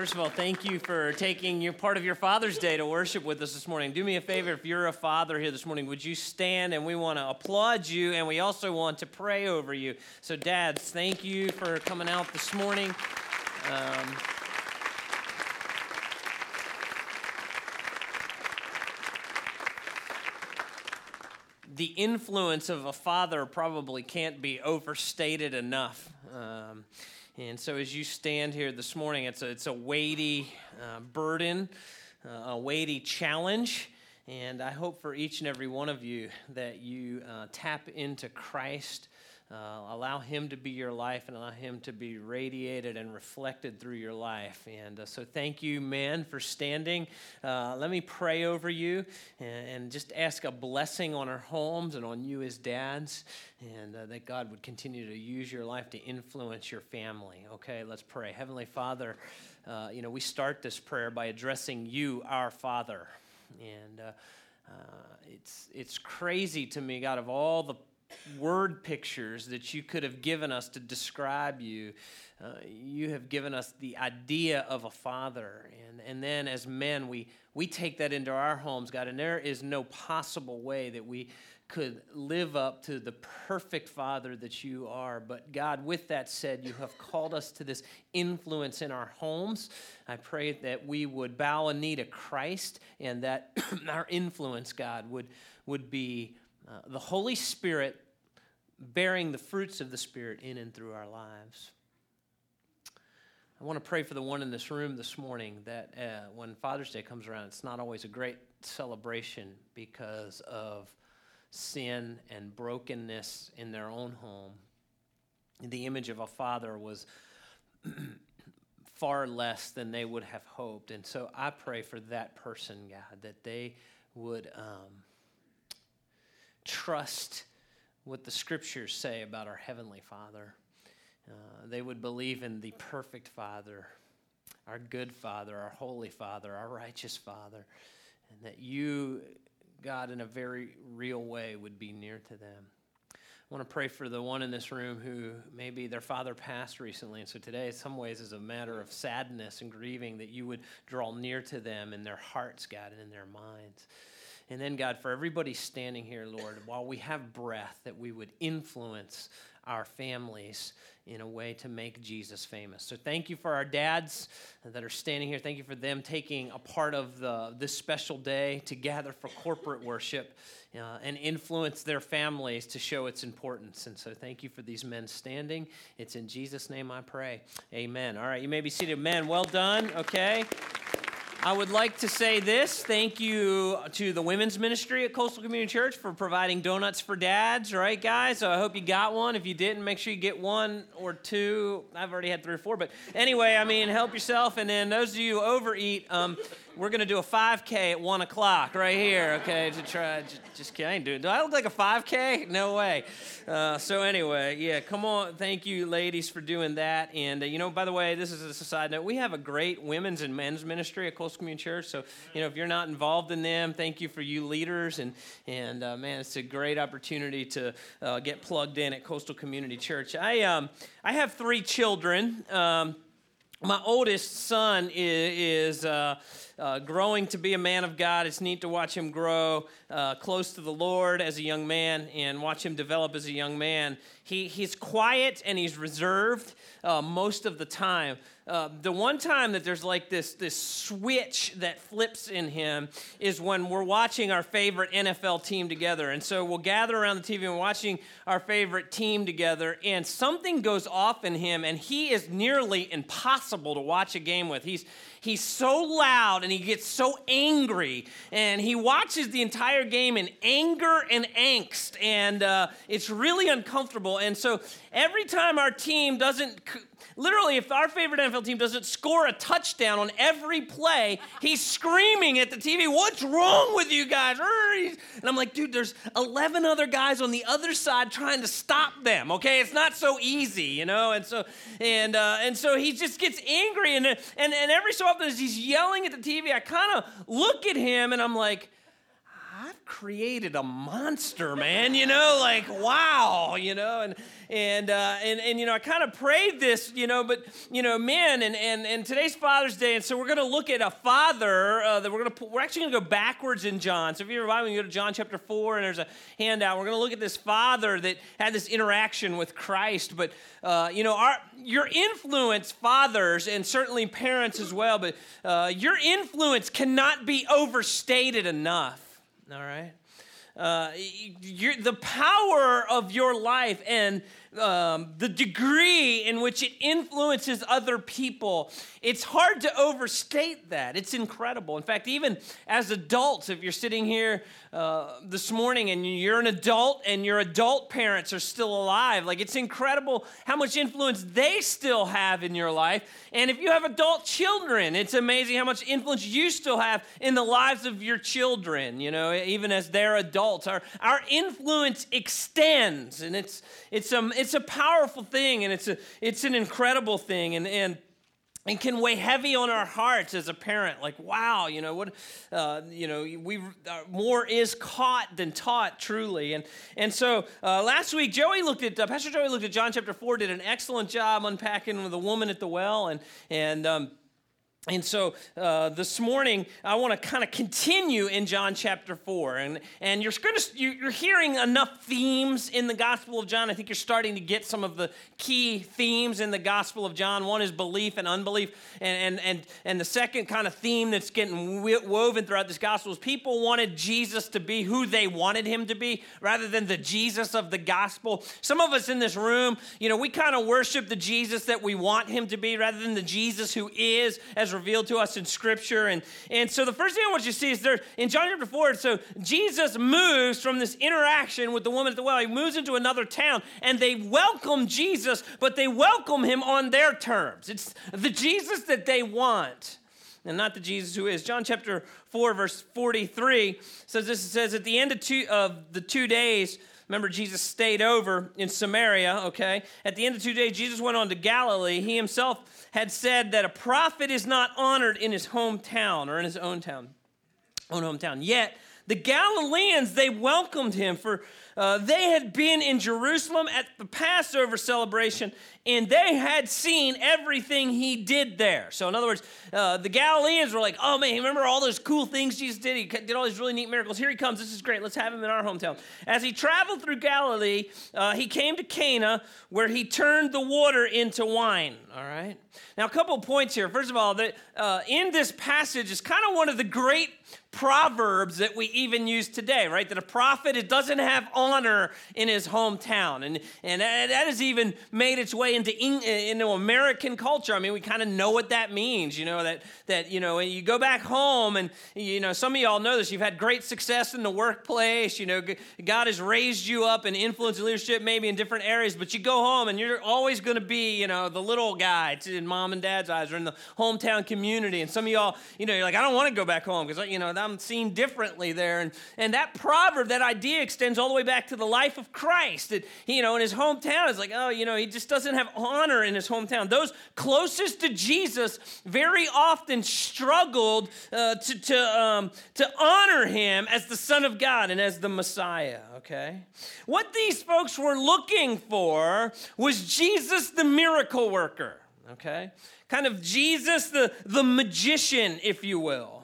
First of all, thank you for taking your part of your Father's Day to worship with us this morning. Do me a favor, if you're a father here this morning, would you stand and we want to applaud you and we also want to pray over you. So, dads, thank you for coming out this morning. Um, the influence of a father probably can't be overstated enough. Um, and so, as you stand here this morning, it's a, it's a weighty uh, burden, uh, a weighty challenge. And I hope for each and every one of you that you uh, tap into Christ uh, allow Him to be your life and allow Him to be radiated and reflected through your life. And uh, so, thank you, men, for standing. Uh, let me pray over you and, and, just ask a blessing on our homes and on you as dads, and uh, that God would continue to use your life to influence your family. Okay, let's pray. Heavenly Father, uh, you know, we start this prayer by addressing you, our Father. And uh, it's, it's crazy to me, God, of all the word pictures that you could have given us to describe you. Uh, you have given us the idea of a father. And, and then as men, we, we take that into our homes, God, and there is no possible way that we could live up to the perfect father that you are. But God, with that said, you have called us to this influence in our homes. I pray that we would bow a knee to Christ and that our influence, God, would, would be uh, the Holy Spirit bearing the fruits of the Spirit in and through our lives. I want to pray for the one in this room this morning that uh, when Father's Day comes around, it's not always a great celebration because of sin and brokenness in their own home. The image of a father was far less than they would have hoped. And so I pray for that person, God, that they would um, trust what the scriptures say about our Heavenly Father. Uh, they would believe in the perfect Father, our good Father, our holy Father, our righteous Father, and that you, God, in a very real way, would be near to them. I want to pray for the one in this room who maybe their father passed recently. And so today, in some ways, is a matter of sadness and grieving that you would draw near to them in their hearts, God, and in their minds. And then, God, for everybody standing here, Lord, while we have breath, that we would influence our families in a way to make Jesus famous. So thank you for our dads that are standing here. Thank you for them taking a part of the, this special day to gather for corporate worship uh, and influence their families to show its importance. And so thank you for these men standing. It's in Jesus' name I pray. Amen. All right, you may be seated. Men, well done. Okay. I would like to say this. Thank you to the women's ministry at Coastal Community Church for providing donuts for dads, right, guys? So I hope you got one. If you didn't, make sure you get one or two. I've already had three or four, but anyway, I mean, help yourself. And then those of you who overeat, um, we're to do a 5K at 1 o'clock right here, okay, to try. Just, kidding. Do I look like a 5K? No way. Uh, so, anyway, yeah, come on. Thank you, ladies, for doing that. And, uh, you know, by the way, this is a side note. We have a great women's and men's ministry at Coastal Community Church. So, you know, if you're not involved in them, thank you for you leaders. And, and uh, man, it's a great opportunity to uh, get plugged in at Coastal Community Church. I, um, I have three children. Um, my oldest son is, is uh, uh, growing to be a man of God. It's neat to watch him grow uh, close to the Lord as a young man and watch him develop as a young man. He, he's quiet and he's reserved uh, most of the time. Uh, the one time that there's like this, this switch that flips in him is when we're watching our favorite NFL team together. And so we'll gather around the TV and watching our favorite team together, and something goes off in him, and he is nearly impossible to watch a game with. He's, he's so loud and he gets so angry, and he watches the entire game in anger and angst, and uh, it's really uncomfortable. And so every time our team doesn't literally, if our favorite NFL team doesn't score a touchdown on every play, he's screaming at the TV, What's wrong with you guys? And I'm like, Dude, there's 11 other guys on the other side trying to stop them, okay? It's not so easy, you know? And so, and, uh, and so he just gets angry. And, and, and every so often, as he's yelling at the TV, I kind of look at him and I'm like, I've created a monster, man. You know, like wow, you know, and and uh, and and you know, I kind of prayed this, you know, but you know, man, and and and today's Father's Day, and so we're going to look at a father uh, that we're going to we're actually going to go backwards in John. So if you're Bible, you go to John chapter four, and there's a handout. We're going to look at this father that had this interaction with Christ, but uh, you know, our your influence, fathers, and certainly parents as well, but uh, your influence cannot be overstated enough. All right. Uh, the power of your life and um, the degree in which it influences other people, it's hard to overstate that. It's incredible. In fact, even as adults, if you're sitting here uh, this morning and you're an adult and your adult parents are still alive, like it's incredible how much influence they still have in your life. And if you have adult children, it's amazing how much influence you still have in the lives of your children, you know, even as they're adults. Our, our influence extends, and it's, it's, um, it's a powerful thing and it's, a, it's an incredible thing. And, and and can weigh heavy on our hearts as a parent like wow you know what uh, you know we uh, more is caught than taught truly and and so uh, last week joey looked at uh, pastor joey looked at john chapter 4 did an excellent job unpacking with the woman at the well and and um, and so uh, this morning, I want to kind of continue in John chapter 4. And, and you're, to, you're hearing enough themes in the Gospel of John. I think you're starting to get some of the key themes in the Gospel of John. One is belief and unbelief. And, and, and, and the second kind of theme that's getting woven throughout this Gospel is people wanted Jesus to be who they wanted him to be rather than the Jesus of the Gospel. Some of us in this room, you know, we kind of worship the Jesus that we want him to be rather than the Jesus who is as revealed to us in Scripture. And, and so the first thing I want you to see is there in John chapter 4, so Jesus moves from this interaction with the woman at the well, he moves into another town, and they welcome Jesus, but they welcome him on their terms. It's the Jesus that they want and not the Jesus who is. John chapter 4, verse 43 says this it says, At the end of, two, of the two days, remember, Jesus stayed over in Samaria, okay? At the end of two days, Jesus went on to Galilee. He himself had said that a prophet is not honored in his hometown or in his own town, own hometown. Yet the Galileans they welcomed him for uh, they had been in Jerusalem at the Passover celebration and they had seen everything he did there. So, in other words, uh, the Galileans were like, oh man, remember all those cool things Jesus did? He did all these really neat miracles. Here he comes. This is great. Let's have him in our hometown. As he traveled through Galilee, uh, he came to Cana where he turned the water into wine. All right. Now, a couple points here. First of all, that uh, in this passage is kind of one of the great proverbs that we even use today, right? That a prophet it doesn't have honor in his hometown, and and that has even made its way into into American culture. I mean, we kind of know what that means, you know that that you know when you go back home, and you know some of y'all know this. You've had great success in the workplace. You know, God has raised you up and influenced leadership maybe in different areas, but you go home and you're always going to be you know the little guy in mom and dad's eyes or in the hometown community. And some of y'all, you know, you're like, I don't want to go back home because you know I'm seen differently there. And, and that proverb, that idea extends all the way back to the life of Christ. That, you know, in his hometown, it's like, oh, you know, he just doesn't have honor in his hometown. Those closest to Jesus very often struggled uh, to, to, um, to honor him as the Son of God and as the Messiah, okay? What these folks were looking for was Jesus the miracle worker, okay? Kind of Jesus the, the magician, if you will.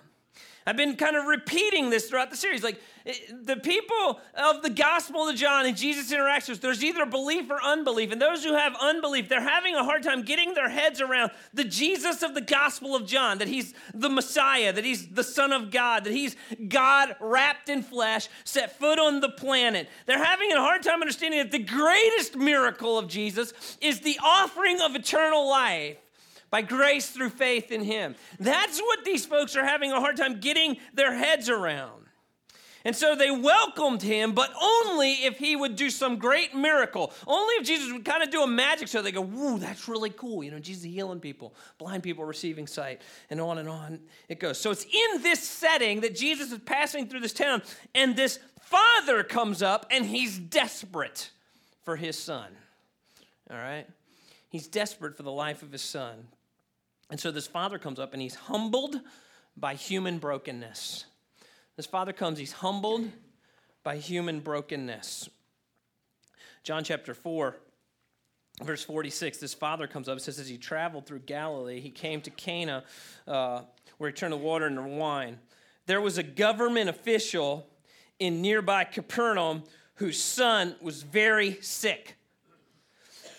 I've been kind of repeating this throughout the series. Like eh, the people of the Gospel of John and Jesus' interactions, there's either belief or unbelief. And those who have unbelief, they're having a hard time getting their heads around the Jesus of the Gospel of John, that he's the Messiah, that he's the Son of God, that he's God wrapped in flesh, set foot on the planet. They're having a hard time understanding that the greatest miracle of Jesus is the offering of eternal life by grace through faith in Him. That's what these folks are having a hard time getting their heads around. And so they welcomed him, but only if he would do some great miracle. Only if Jesus would kind of do a magic show. They go, Woo, that's really cool. You know, Jesus healing people, blind people receiving sight, and on and on it goes. So it's in this setting that Jesus is passing through this town, and this father comes up and he's desperate for his son. All right? He's desperate for the life of his son. And so this father comes up and he's humbled by human brokenness. This father comes, he's humbled by human brokenness. John chapter 4, verse 46, this father comes up says, As he traveled through Galilee, he came to Cana, uh, where he turned the water into wine. There was a government official in nearby Capernaum whose son was very sick.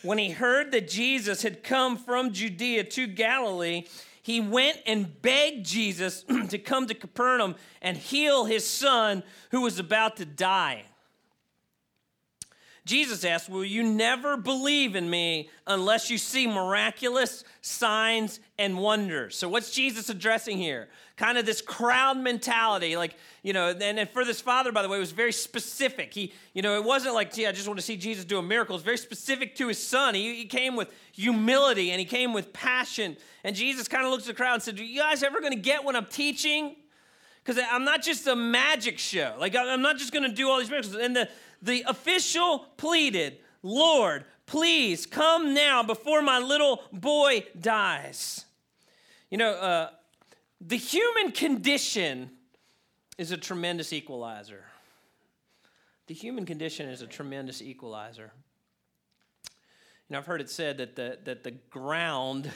When he heard that Jesus had come from Judea to Galilee, he went and begged Jesus to come to Capernaum and heal his son who was about to die. Jesus asked, Will you never believe in me unless you see miraculous signs and wonders? So, what's Jesus addressing here? Kind of this crowd mentality. Like, you know, and, and for this father, by the way, it was very specific. He, you know, it wasn't like, gee, I just want to see Jesus do a miracle. It's very specific to his son. He, he came with humility and he came with passion. And Jesus kind of looks at the crowd and said, Are you guys ever going to get what I'm teaching? Because I'm not just a magic show. Like, I'm not just going to do all these miracles. And the, the official pleaded, Lord, please come now before my little boy dies. You know, uh, the human condition is a tremendous equalizer. The human condition is a tremendous equalizer. You know, I've heard it said that the, that the ground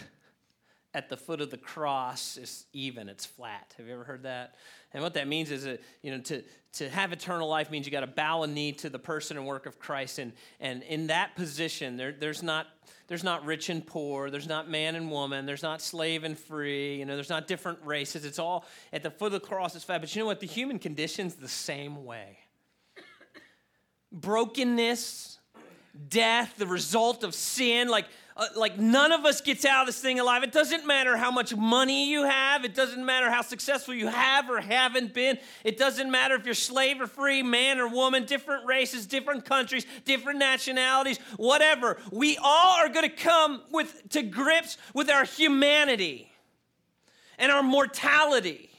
at the foot of the cross is even, it's flat. Have you ever heard that? And what that means is that, you know, to, to have eternal life means you got to bow a knee to the person and work of Christ. And, and in that position, there, there's, not, there's not rich and poor, there's not man and woman, there's not slave and free, you know, there's not different races. It's all at the foot of the cross, it's flat. But you know what? The human condition's the same way. Brokenness, death, the result of sin, like uh, like none of us gets out of this thing alive. It doesn't matter how much money you have. It doesn't matter how successful you have or haven't been. It doesn't matter if you're slave or free, man or woman, different races, different countries, different nationalities, whatever. We all are going to come with to grips with our humanity and our mortality.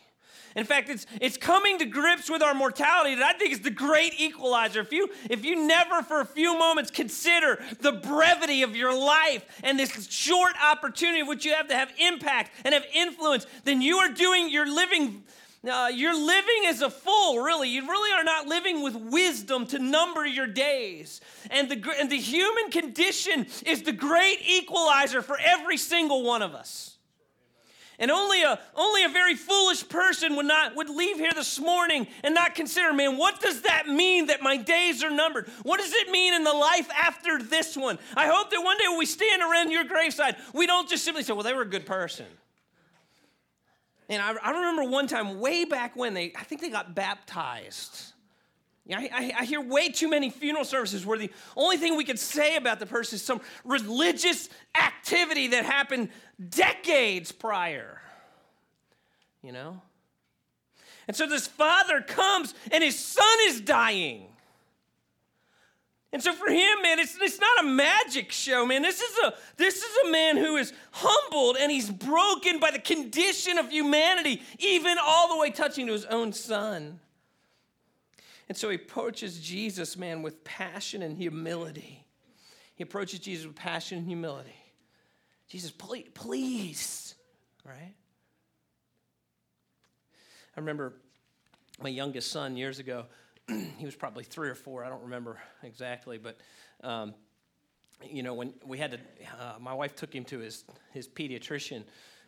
In fact, it's, it's coming to grips with our mortality that I think is the great equalizer. If you, if you never for a few moments consider the brevity of your life and this short opportunity which you have to have impact and have influence, then you are doing, you're living. Uh, you're living as a fool, really. You really are not living with wisdom to number your days. And the, and the human condition is the great equalizer for every single one of us. And only a, only a very foolish person would not would leave here this morning and not consider, man, what does that mean that my days are numbered? What does it mean in the life after this one? I hope that one day when we stand around your graveside, we don't just simply say, well, they were a good person. And I, I remember one time way back when they, I think they got baptized. Yeah, I, I, I, hear way too many funeral services where the only thing we could say about the person is some religious activity that happened decades prior. You know? And so this father comes and his son is dying. And so for him, man, it's, it's not a magic show, man. This is, a, this is a man who is humbled and he's broken by the condition of humanity, even all the way touching to his own son. And so he approaches Jesus, man, with passion and humility. He approaches Jesus with passion and humility. Jesus, please, please, right? I remember my youngest son years ago. he was probably three or four. I don't remember exactly, but um, you know when we had to, uh, my wife took him to his his pediatrician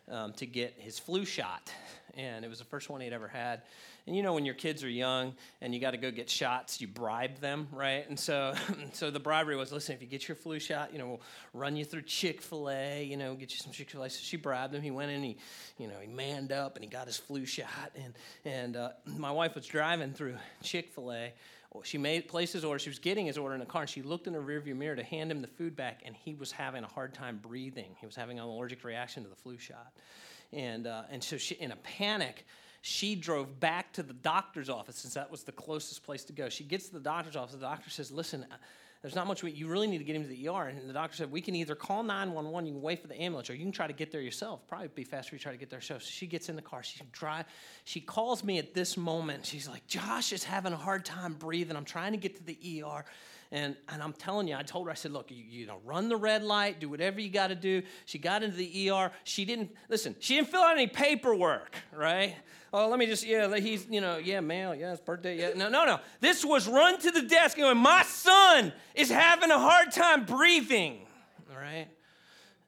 um, to get his flu shot, and it was the first one he'd ever had. And you know, when your kids are young and you got to go get shots, you bribe them, right? And so, so the bribery was, listen, if you get your flu shot, you know, we'll run you through Chick Fil A, you know, get you some Chick Fil A. So she bribed him. He went in, he, you know, he manned up and he got his flu shot. And and uh, my wife was driving through Chick Fil A. She made placed his order. She was getting his order in the car, and she looked in the rearview mirror to hand him the food back, and he was having a hard time breathing. He was having an allergic reaction to the flu shot, and uh, and so she, in a panic she drove back to the doctor's office since that was the closest place to go. She gets to the doctor's office. The doctor says, Listen, uh, there's not much we, you really need to get him to the ER. And the doctor said, We can either call 911, you can wait for the ambulance, or you can try to get there yourself. Probably be faster if you try to get there yourself. So she gets in the car. She drive. She calls me at this moment. She's like, Josh is having a hard time breathing. I'm trying to get to the ER. And, and I'm telling you, I told her, I said, look, you, you know, run the red light, do whatever you got to do. She got into the ER. She didn't, listen, she didn't fill out any paperwork, right? Oh, let me just, yeah, he's, you know, yeah, mail, yeah, his birthday, yeah. No, no, no. This was run to the desk going, my son is having a hard time breathing, all right?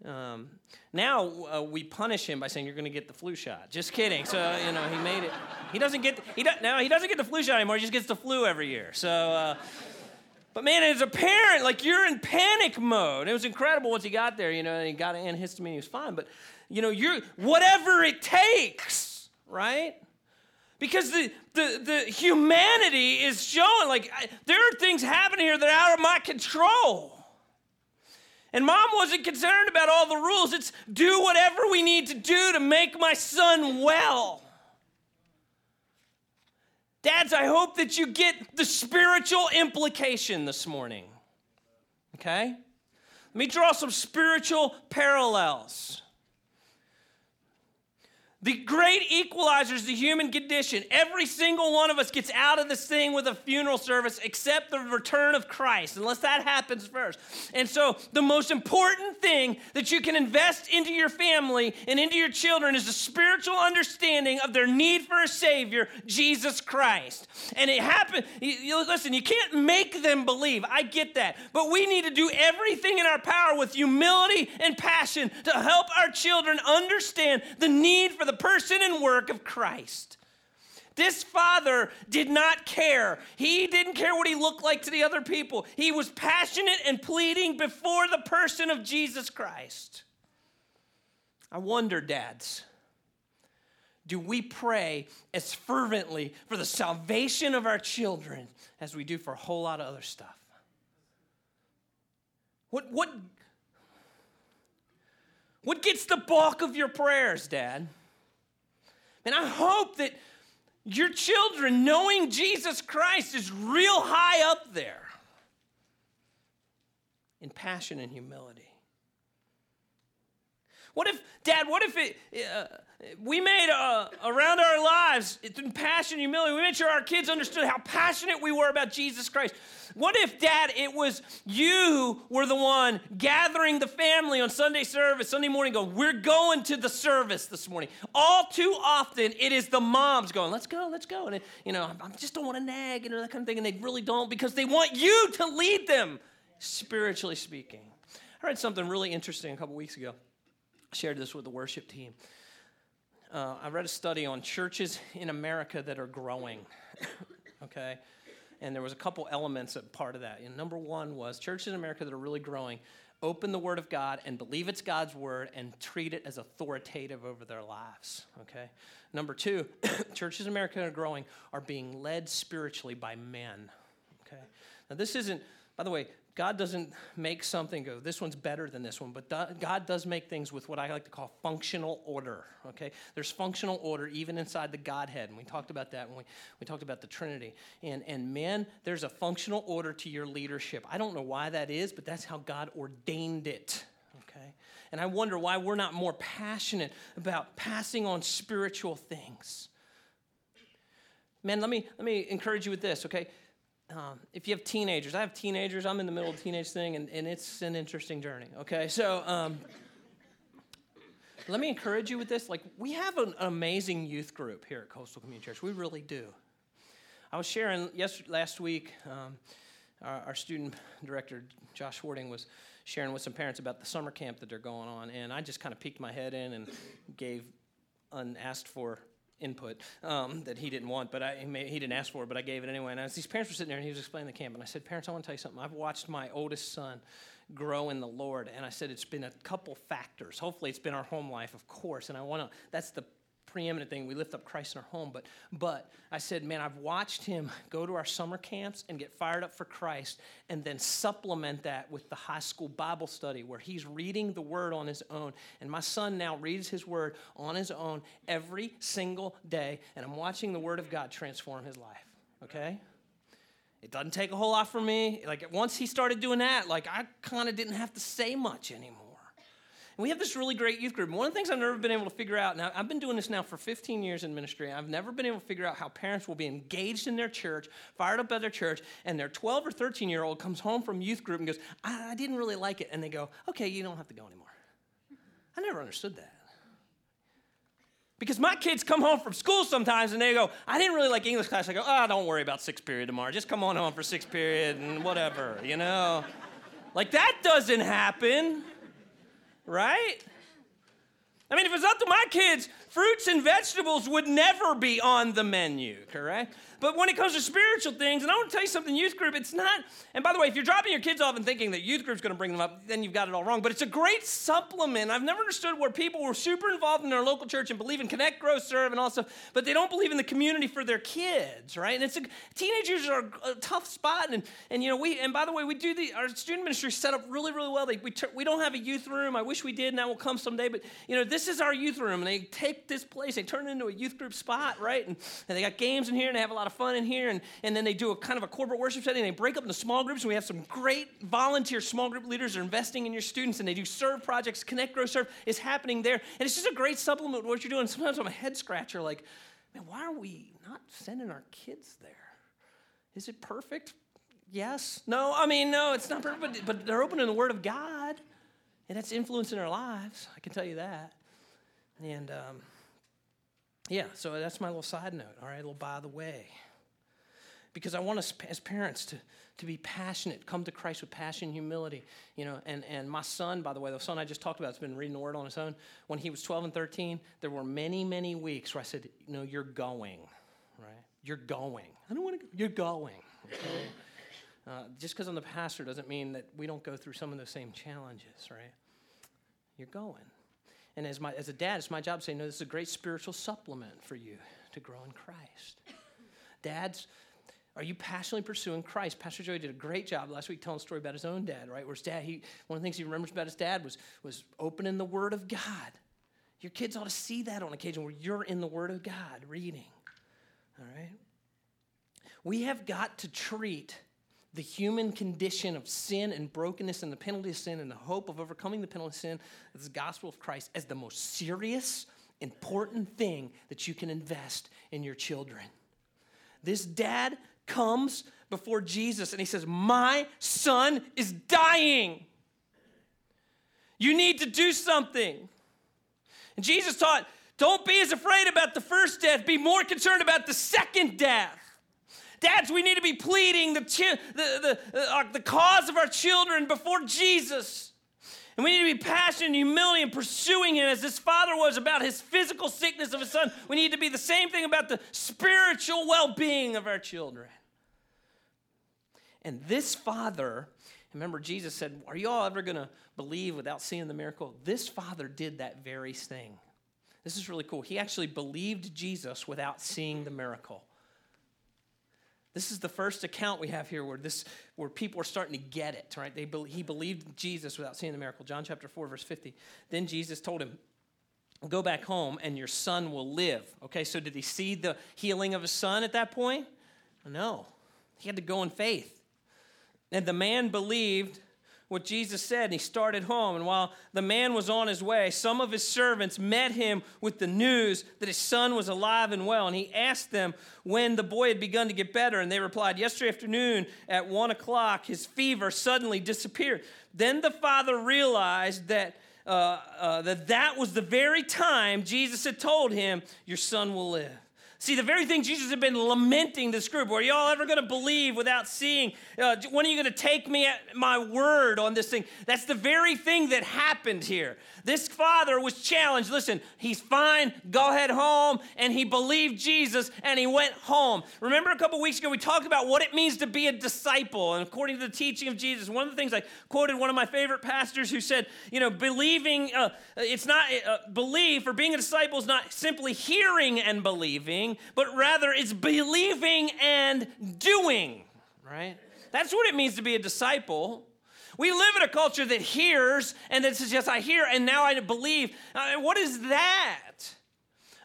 Um, now uh, we punish him by saying you're going to get the flu shot. Just kidding. So you know he made it. He doesn't get he do, now he doesn't get the flu shot anymore. He just gets the flu every year. So. Uh, but man, as a parent, like you're in panic mode. It was incredible once he got there, you know, and he got an antihistamine, he was fine. But you know, you're whatever it takes, right? Because the, the, the humanity is showing, like, I, there are things happening here that are out of my control. And mom wasn't concerned about all the rules. It's do whatever we need to do to make my son well. Dads, I hope that you get the spiritual implication this morning. Okay? Let me draw some spiritual parallels. The great equalizer is the human condition. Every single one of us gets out of this thing with a funeral service except the return of Christ, unless that happens first. And so, the most important thing that you can invest into your family and into your children is a spiritual understanding of their need for a Savior, Jesus Christ. And it happened, listen, you can't make them believe. I get that. But we need to do everything in our power with humility and passion to help our children understand the need for the person and work of Christ. This father did not care. He didn't care what he looked like to the other people. He was passionate and pleading before the person of Jesus Christ. I wonder, dads, do we pray as fervently for the salvation of our children as we do for a whole lot of other stuff? What, what, what gets the bulk of your prayers, Dad? And I hope that your children knowing Jesus Christ is real high up there in passion and humility. What if, Dad, what if it, uh, we made uh, around our lives, in passion humility, we made sure our kids understood how passionate we were about Jesus Christ. What if, Dad, it was you were the one gathering the family on Sunday service, Sunday morning, going, We're going to the service this morning. All too often, it is the moms going, Let's go, let's go. And, it, you know, I just don't want to nag you know, that kind of thing. And they really don't because they want you to lead them, spiritually speaking. I read something really interesting a couple weeks ago. I shared this with the worship team. Uh, I read a study on churches in America that are growing. okay? and there was a couple elements of part of that. And number one was churches in America that are really growing open the Word of God and believe it's God's Word and treat it as authoritative over their lives. Okay. Number two, churches in America that are growing are being led spiritually by men. Okay. Now this isn't. By the way, God doesn't make something go, this one's better than this one, but God does make things with what I like to call functional order, okay? There's functional order even inside the Godhead, and we talked about that when we, we talked about the Trinity. And, and men, there's a functional order to your leadership. I don't know why that is, but that's how God ordained it, okay? And I wonder why we're not more passionate about passing on spiritual things. Man, let me, let me encourage you with this, okay? Um, if you have teenagers, I have teenagers, I'm in the middle of the teenage thing, and, and it's an interesting journey, okay? So um, let me encourage you with this. Like, we have an amazing youth group here at Coastal Community Church. We really do. I was sharing yes, last week, um, our, our, student director, Josh Warding, was sharing with some parents about the summer camp that they're going on, and I just kind of peeked my head in and gave unasked for input um, that he didn't want, but I, he, didn't ask for it, but I gave it anyway. And as these parents were sitting there and he was explaining the camp, and I said, Parents, I want to tell you something. I've watched my oldest son grow in the Lord, and I said, It's been a couple factors. Hopefully, it's been our home life, of course, and I want to, that's the preeminent thing. We lift up Christ in our home. But, but I said, man, I've watched him go to our summer camps and get fired up for Christ and then supplement that with the high school Bible study where he's reading the word on his own. And my son now reads his word on his own every single day. And I'm watching the word of God transform his life. Okay? It doesn't take a whole lot for me. Like once he started doing that, like I kind of didn't have to say much anymore. And we have this really great youth group. And one of the things I've never been able to figure out, now I've been doing this now for 15 years in ministry, I've never been able to figure out how parents will be engaged in their church, fired up at their church, and their 12 or 13 year old comes home from youth group and goes, I, I didn't really like it. And they go, okay, you don't have to go anymore. I never understood that. Because my kids come home from school sometimes and they go, I didn't really like English class. I go, oh, don't worry about sixth period tomorrow. Just come on home for sixth period and whatever, you know? Like that doesn't happen, right? I mean, if it's up to my kids, fruits and vegetables would never be on the menu, correct? But when it comes to spiritual things, and I want to tell you something, youth group, it's not, and by the way, if you're dropping your kids off and thinking that youth group's going to bring them up, then you've got it all wrong. But it's a great supplement. I've never understood where people were super involved in their local church and believe in connect, grow, serve, and all stuff, but they don't believe in the community for their kids, right? And it's a, teenagers are a tough spot. And, and, you know, we, and by the way, we do the, our student ministry set up really, really well. They, we, we don't have a youth room. I wish we did, and that will come someday. But, you know, this is our youth room, and they take this place, they turn it into a youth group spot, right? And, and they got games in here, and they have a lot of fun in here. And, and then they do a kind of a corporate worship setting. They break up into small groups, and we have some great volunteer small group leaders that are investing in your students, and they do serve projects. Connect, Grow, Serve is happening there. And it's just a great supplement to what you're doing. Sometimes I'm a head scratcher, like, man, why are we not sending our kids there? Is it perfect? Yes. No, I mean, no, it's not perfect, but, but they're opening the Word of God, and that's influencing their lives. I can tell you that. And um, yeah, so that's my little side note, all right, a little by the way because I want us as parents to, to be passionate, come to Christ with passion and humility. You know, and, and my son, by the way, the son I just talked about has been reading the word on his own. When he was 12 and 13, there were many, many weeks where I said, you know, you're going, right? You're going. I don't want to go. You're going. Okay? Uh, just because I'm the pastor doesn't mean that we don't go through some of the same challenges, right? You're going. And as, my, as a dad, it's my job to say, no, this is a great spiritual supplement for you to grow in Christ. Dads, are you passionately pursuing Christ? Pastor Joey did a great job last week telling a story about his own dad, right? Where his dad, he, one of the things he remembers about his dad was, was opening the Word of God. Your kids ought to see that on occasion where you're in the Word of God reading. All right? We have got to treat the human condition of sin and brokenness and the penalty of sin and the hope of overcoming the penalty of sin the gospel of Christ as the most serious, important thing that you can invest in your children. This dad comes before Jesus and he says, My son is dying. You need to do something. And Jesus taught, Don't be as afraid about the first death, be more concerned about the second death. Dads, we need to be pleading the, the, the, uh, the cause of our children before Jesus. And we need to be passionate and humility and pursuing him as this father was about his physical sickness of his son. We need to be the same thing about the spiritual well being of our children. And this father, remember, Jesus said, Are you all ever going to believe without seeing the miracle? This father did that very thing. This is really cool. He actually believed Jesus without seeing the miracle. This is the first account we have here where this where people are starting to get it, right? They he believed Jesus without seeing the miracle. John chapter 4 verse 50. Then Jesus told him, "Go back home and your son will live." Okay, so did he see the healing of his son at that point? No. He had to go in faith. And the man believed what Jesus said, and he started home. And while the man was on his way, some of his servants met him with the news that his son was alive and well. And he asked them when the boy had begun to get better. And they replied, Yesterday afternoon at one o'clock, his fever suddenly disappeared. Then the father realized that. Uh, uh, that that was the very time Jesus had told him, Your son will live. See, the very thing Jesus had been lamenting this group, are y'all ever going to believe without seeing? Uh, when are you going to take me at my word on this thing? That's the very thing that happened here. This father was challenged. Listen, he's fine. Go ahead home. And he believed Jesus and he went home. Remember a couple weeks ago, we talked about what it means to be a disciple. And according to the teaching of Jesus, one of the things I quoted one of my favorite pastors who said, you know, believing, uh, it's not, uh, belief or being a disciple is not simply hearing and believing, but rather it's believing and doing, right? That's what it means to be a disciple. We live in a culture that hears and that says, Yes, I hear, and now I believe. Uh, what is that?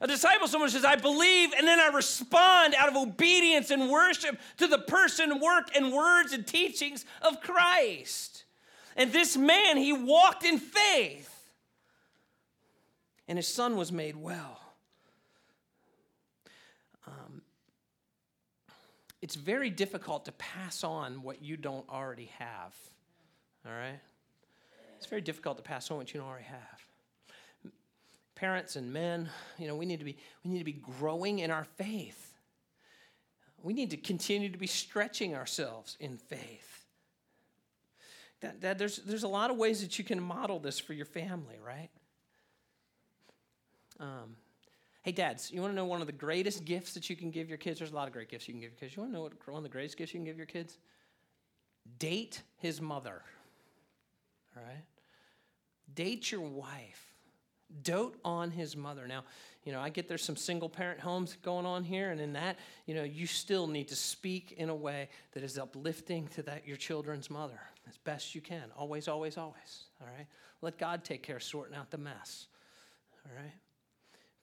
A disciple, someone says, I believe, and then I respond out of obedience and worship to the person, work, and words and teachings of Christ. And this man, he walked in faith. and his son was made well. Um, it's very difficult to pass on what you don't already have. All right? It's very difficult to pass on what you don't already have. Parents and men, you know, we need to be we need to be growing in our faith. We need to continue to be stretching ourselves in faith. That, that there's, there's a lot of ways that you can model this for your family, right? Um, hey, dads, you want to know one of the greatest gifts that you can give your kids? There's a lot of great gifts you can give your kids. You want to know what one of the greatest gifts you can give your kids? Date his mother. All right? Date your wife. Dote on his mother. Now, you know, I get there's some single parent homes going on here, and in that, you know, you still need to speak in a way that is uplifting to that your children's mother as best you can. Always, always, always. All right? Let God take care of sorting out the mess. All right?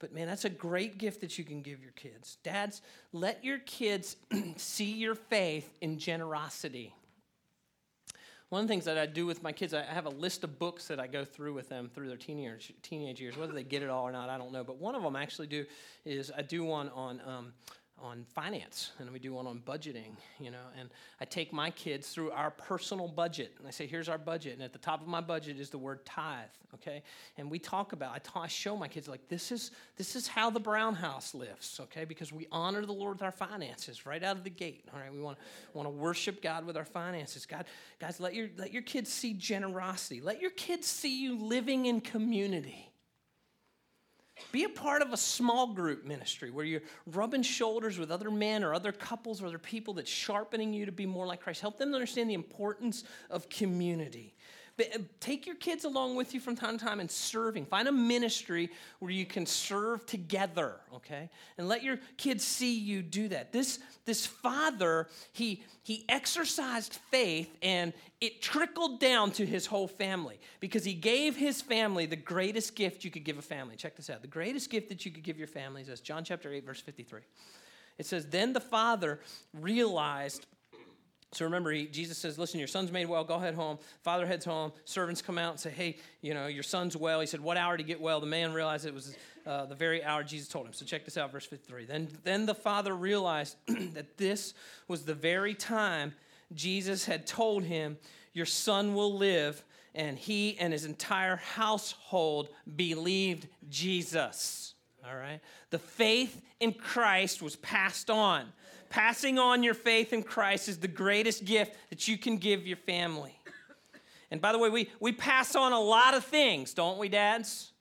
But man, that's a great gift that you can give your kids. Dads, let your kids see your faith in generosity. One of the things that I do with my kids, I have a list of books that I go through with them through their teenage, teenage years. Whether they get it all or not, I don't know. But one of them I actually do is I do one on um, on finance and we do one on budgeting you know and i take my kids through our personal budget and i say here's our budget and at the top of my budget is the word tithe okay? And we talk about i, ta- I show my kids like this is this is how the brown house lives okay? Because we honor the lord with our finances right out of the gate all right? We want want to worship god with our finances. God guys let your let your kids see generosity. Let your kids see you living in community be a part of a small group ministry where you're rubbing shoulders with other men or other couples or other people that's sharpening you to be more like Christ. Help them understand the importance of community. Take your kids along with you from time to time and serving. Find a ministry where you can serve together, okay? And let your kids see you do that. This, this father, he, he exercised faith and it trickled down to his whole family because he gave his family the greatest gift you could give a family. Check this out. The greatest gift that you could give your family is John chapter 8, verse 53. It says, Then the father realized so remember, he, Jesus says, Listen, your son's made well. Go ahead home. Father heads home. Servants come out and say, Hey, you know, your son's well. He said, What hour to get well? The man realized it was uh, the very hour Jesus told him. So check this out, verse 53. Then, then the father realized that this was the very time Jesus had told him, Your son will live. And he and his entire household believed Jesus. All right? The faith in Christ was passed on. Passing on your faith in Christ is the greatest gift that you can give your family. And by the way, we, we pass on a lot of things, don't we, dads?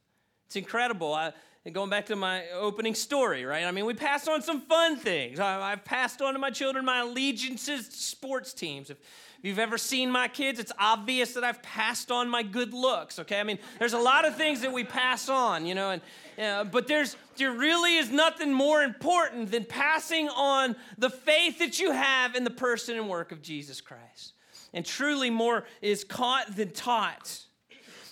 It's incredible. I, going back to my opening story, right? I mean, we pass on some fun things. I, have passed on to my children my allegiances to sports teams. If, if you've ever seen my kids, it's obvious that I've passed on my good looks, okay? I mean, there's a lot of things that we pass on, you know, and uh, but there's there really is nothing more important than passing on the faith that you have in the person and work of Jesus Christ. And truly more is caught than taught.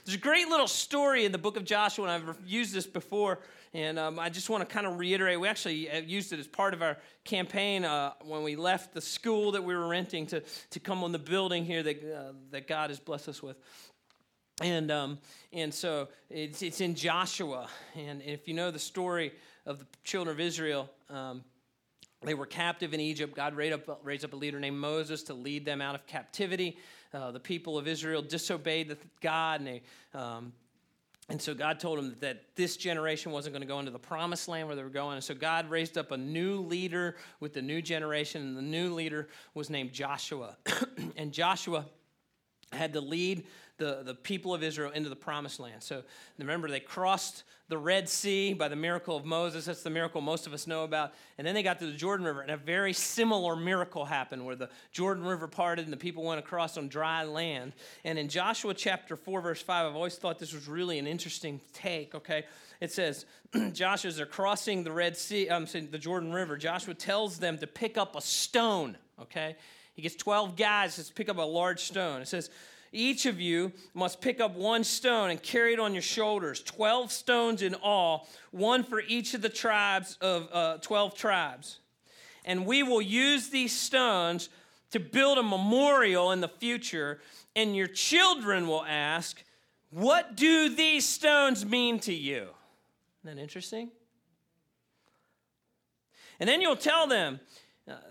There's a great little story in the book of Joshua, and I've used this before and um, I just want to kind of reiterate we actually uh, used it as part of our campaign uh, when we left the school that we were renting to, to come on the building here that, uh, that God has blessed us with. And, um, and so it's, it's in Joshua. And if you know the story of the children of Israel, um, they were captive in Egypt. God raised up, raised up a leader named Moses to lead them out of captivity. Uh, the people of Israel disobeyed God and they um, and so God told them that this generation wasn't going to go into the promised land where they were going. And so God raised up a new leader with the new generation, and the new leader was named Joshua. and Joshua had to lead the, the people of Israel into the promised land. So remember, they crossed the Red Sea by the miracle of Moses. That's the miracle most of us know about. And then they got to the Jordan River, and a very similar miracle happened where the Jordan River parted and the people went across on dry land. And in Joshua chapter 4, verse 5, I've always thought this was really an interesting take, okay? It says, Joshua, as they're crossing the Red Sea, I'm saying the Jordan River, Joshua tells them to pick up a stone, okay? He gets 12 guys to pick up a large stone. It says, each of you must pick up one stone and carry it on your shoulders, 12 stones in all, one for each of the tribes of uh, 12 tribes. And we will use these stones to build a memorial in the future, and your children will ask, What do these stones mean to you? Isn't that interesting? And then you'll tell them,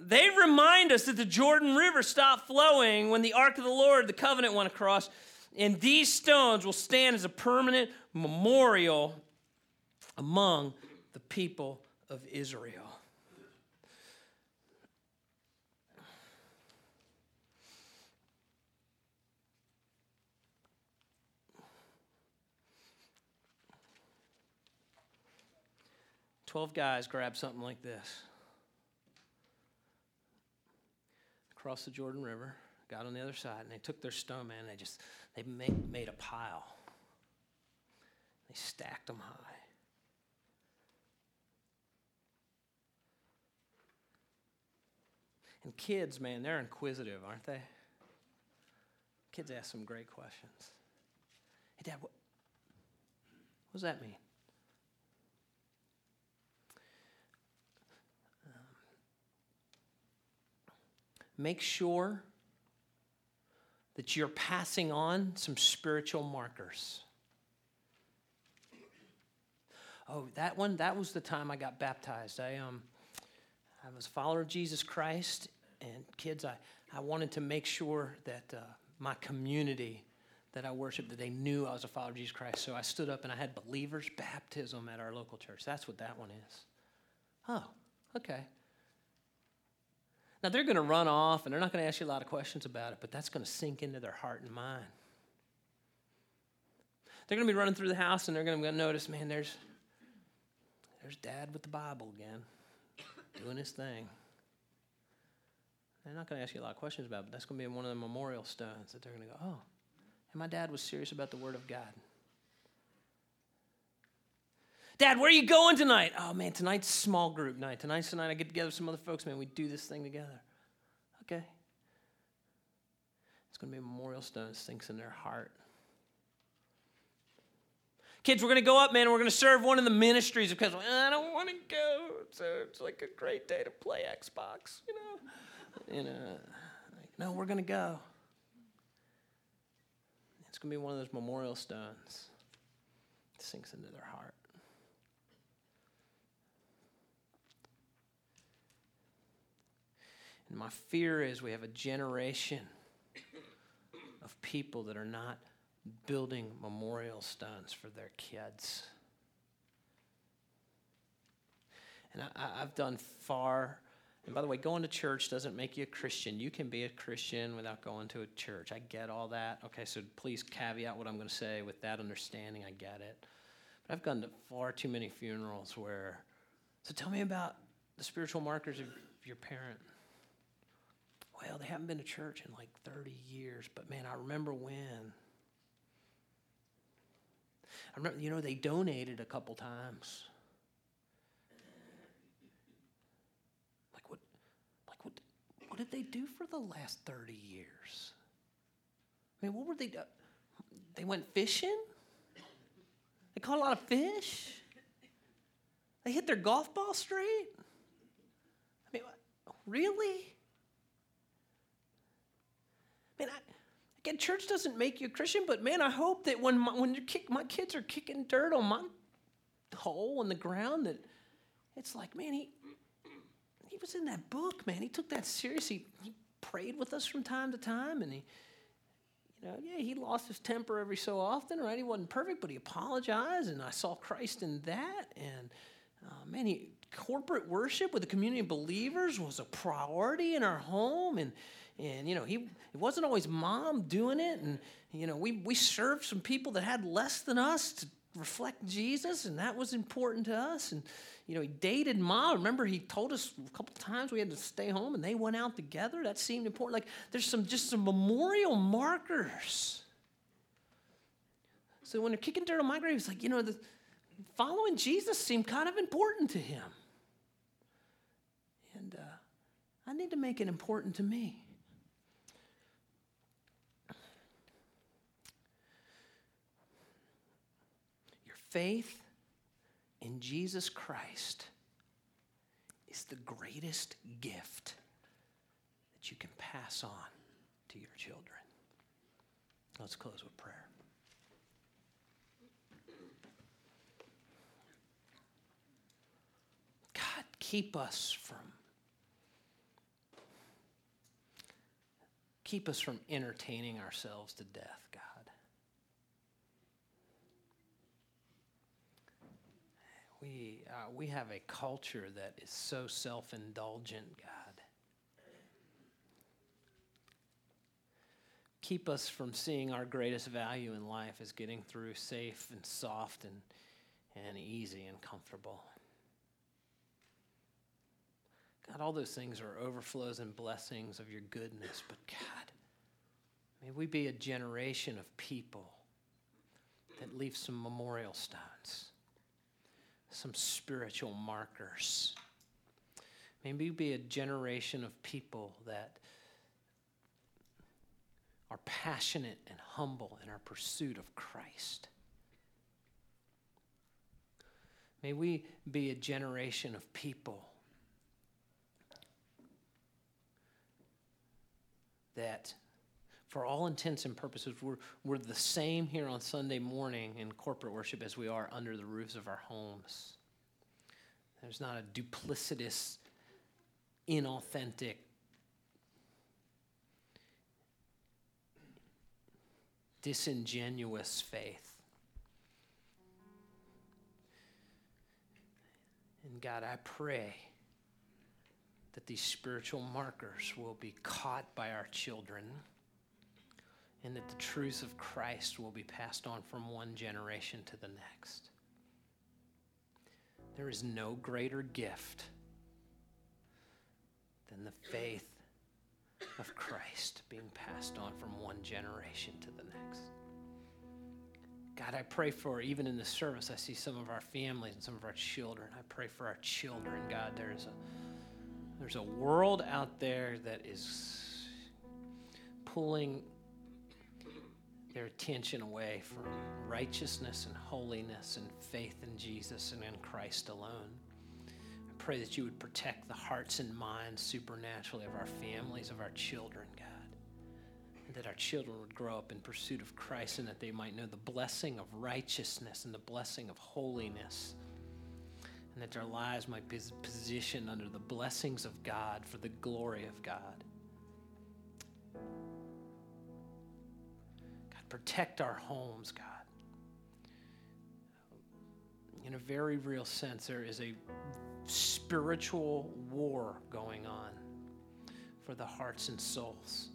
they remind us that the Jordan River stopped flowing when the ark of the Lord, the covenant, went across. And these stones will stand as a permanent memorial among the people of Israel. Twelve guys grab something like this. Across the Jordan River, got on the other side, and they took their stone, man, and they just they made, made a pile. They stacked them high. And kids, man, they're inquisitive, aren't they? Kids ask some great questions. Hey, Dad, what, what does that mean? Make sure that you're passing on some spiritual markers. Oh, that one, that was the time I got baptized. I, um, I was a follower of Jesus Christ, and kids, I, I wanted to make sure that uh, my community that I worshiped, that they knew I was a follower of Jesus Christ. So I stood up and I had believers' baptism at our local church. That's what that one is. Oh, okay. Now, they're going to run off and they're not going to ask you a lot of questions about it, but that's going to sink into their heart and mind. They're going to be running through the house and they're going to notice, man, there's, there's dad with the Bible again, doing his thing. They're not going to ask you a lot of questions about it, but that's going to be one of the memorial stones that they're going to go, oh, and my dad was serious about the Word of God. Dad, where are you going tonight? Oh, man, tonight's small group night. Tonight's tonight I get together with some other folks, man. We do this thing together. Okay. It's to be a memorial stone that sinks in their heart. Kids, we're to go up, man, we're to serve one of the ministries because I don't want to go. So it's like a great day to play Xbox, you know. You know, like, no, we're to go. It's to be one of those memorial stones that sinks into their heart. And my fear is we have a generation of people that are not building memorial stones for their kids. And I, have done far, and by the way, going to church doesn't make you a Christian. You can be a Christian without going to a church. I get all that. Okay, so please caveat what I'm going to say with that understanding. I get it. But I've gone to far too many funerals where, so tell me about the spiritual markers of your parent well, they haven't been to church in like 30 years, but man, I remember when. I remember, you know, they donated a couple times. Like what, like what, what did they do for the last 30 years? I mean, what were they do? They went fishing? They caught a lot of fish? They hit their golf ball straight? I mean, really? Man, I, again, church doesn't make you a Christian, but man, I hope that when my, when kick, my kids are kicking dirt on my hole in the ground, that it's like, man, he he was in that book, man. He took that seriously. He prayed with us from time to time, and he, you know, yeah, he lost his temper every so often, right? He wasn't perfect, but he apologized, and I saw Christ in that, and uh, man, he, corporate worship with a community of believers was a priority in our home, and and you know he it wasn't always mom doing it. And you know we we served some people that had less than us to reflect jesus and that was important to us. And you know he dated mom remember he told us a couple times we had to stay home and they went out together. That seemed important. Like there's some just some memorial markers. So when they're kicking dirt on my grave it's like you know the following jesus seemed kind of important to him. And uh, i need to make it important to me faith in Jesus Christ is the greatest gift that you can pass on to your children. Let's close with prayer. God, keep us from keep us from entertaining ourselves to death, God. We, uh, we have a culture that is so self indulgent, God. Keep us from seeing our greatest value in life as getting through safe and soft and, and easy and comfortable. God, all those things are overflows and blessings of your goodness, but God, may we be a generation of people that leave some memorial stones, some spiritual markers. May we be a generation of people that are passionate and humble in our pursuit of Christ. May we be a generation of people that, for all intents and purposes, we're, we're the same here on Sunday morning in corporate worship as we are under the roofs of our homes. There's not a duplicitous, inauthentic, disingenuous faith. And God, I pray that these spiritual markers will be caught by our children and that the truth of Christ will be passed on from one generation to the next. There is no greater gift than the faith of Christ being passed on from one generation to the next. God, I pray for, even in the service, I see some of our families and some of our children. I pray for our children. God, there is a there's a world out there that is pulling their attention away from righteousness and holiness and faith in Jesus and in Christ alone. I pray that you would protect the hearts and minds supernaturally of our families, of our children, God. And that our children would grow up in pursuit of Christ and that they might know the blessing of righteousness and the blessing of holiness and that their lives might be positioned under the blessings of God for the glory of God. Protect our homes, God. In a very real sense, there is a spiritual war going on for the hearts and souls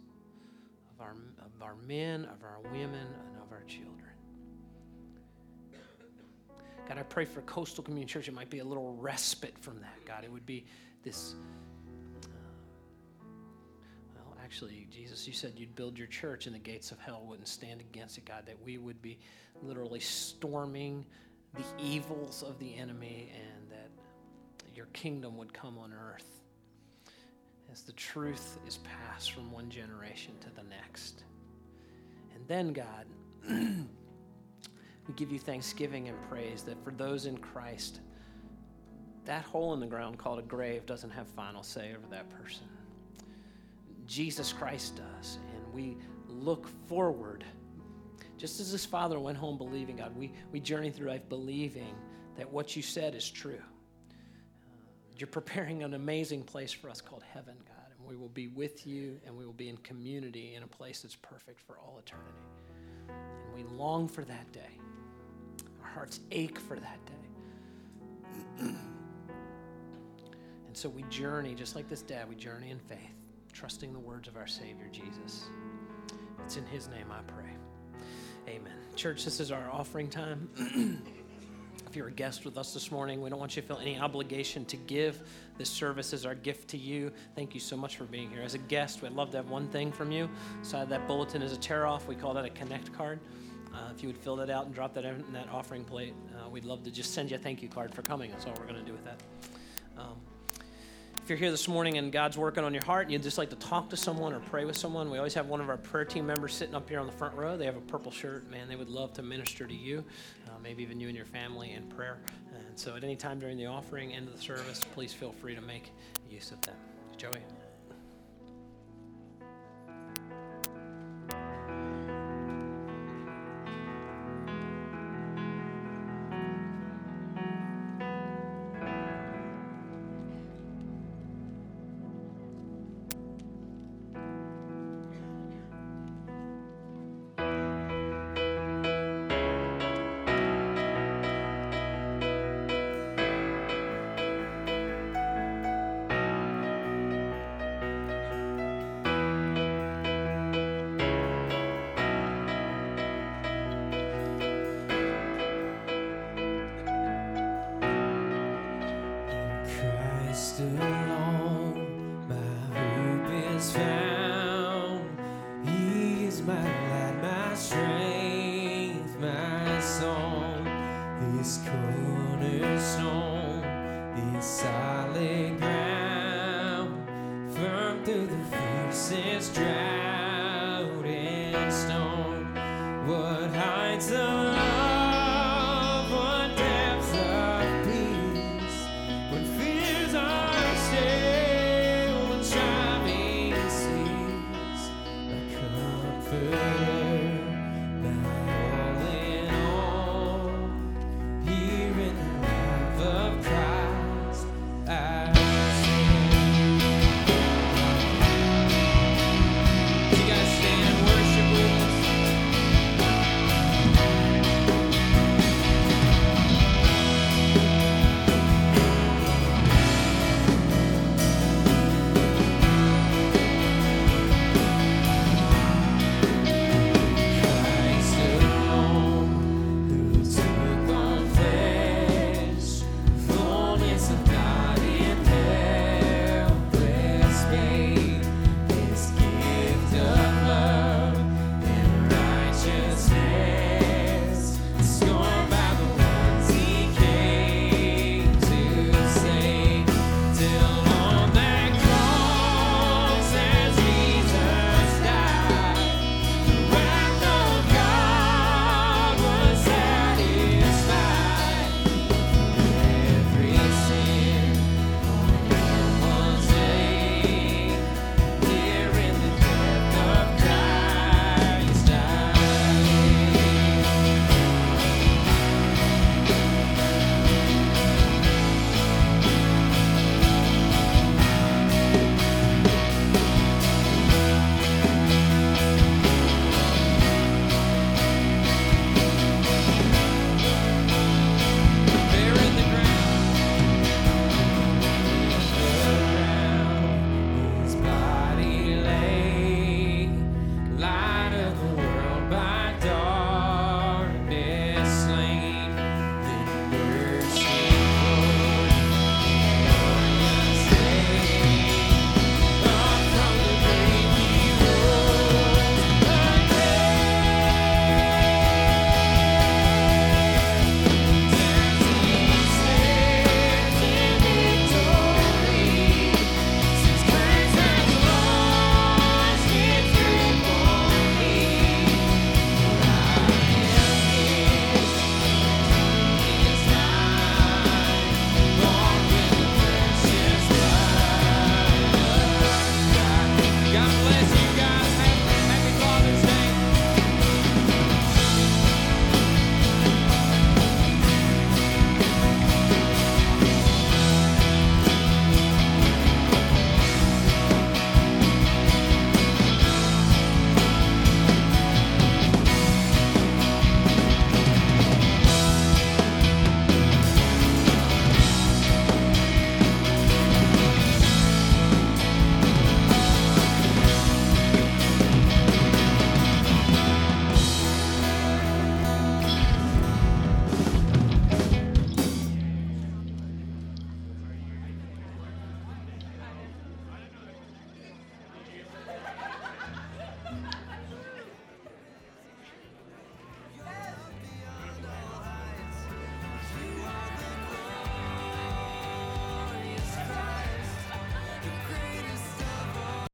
of our, of our men, of our women, and of our children. God, I pray for Coastal Community Church, it might be a little respite from that, God. It would be this. Actually, Jesus, you said you'd build your church and the gates of hell wouldn't stand against it, God, that we would be literally storming the evils of the enemy and that your kingdom would come on earth as the truth is passed from one generation to the next. And then, God, We give you thanksgiving and praise that for those in Christ, that hole in the ground called a grave doesn't have final say over that person. Jesus Christ does. And we look forward. Just as this father went home believing God, we, we journey through life believing that what you said is true. Uh, you're preparing an amazing place for us called heaven, God. And we will be with you and we will be in community in a place that's perfect for all eternity. And we long for that day Our hearts ache for that day. and so we journey, just like this dad, we journey in faith, trusting the words of our Savior Jesus. It's in His name I pray. Amen. Church, this is our offering time. if you're a guest with us this morning, we don't want you to feel any obligation to give. This service is our gift to you. Thank you so much for being here. As a guest, we'd love to have one thing from you. Side that bulletin is a tear off. We call that a connect card. Uh, if you would fill that out and drop that in that offering plate, uh, we'd love to just send you a thank you card for coming. That's all we're going to do with that. If you're here this morning and God's working on your heart and you'd just like to talk to someone or pray with someone, we always have one of our prayer team members sitting up here on the front row. They have a purple shirt. Man, they would love to minister to you, uh, maybe even you and your family in prayer. And so at any time during the offering, end of the service, please feel free to make use of them. Joey.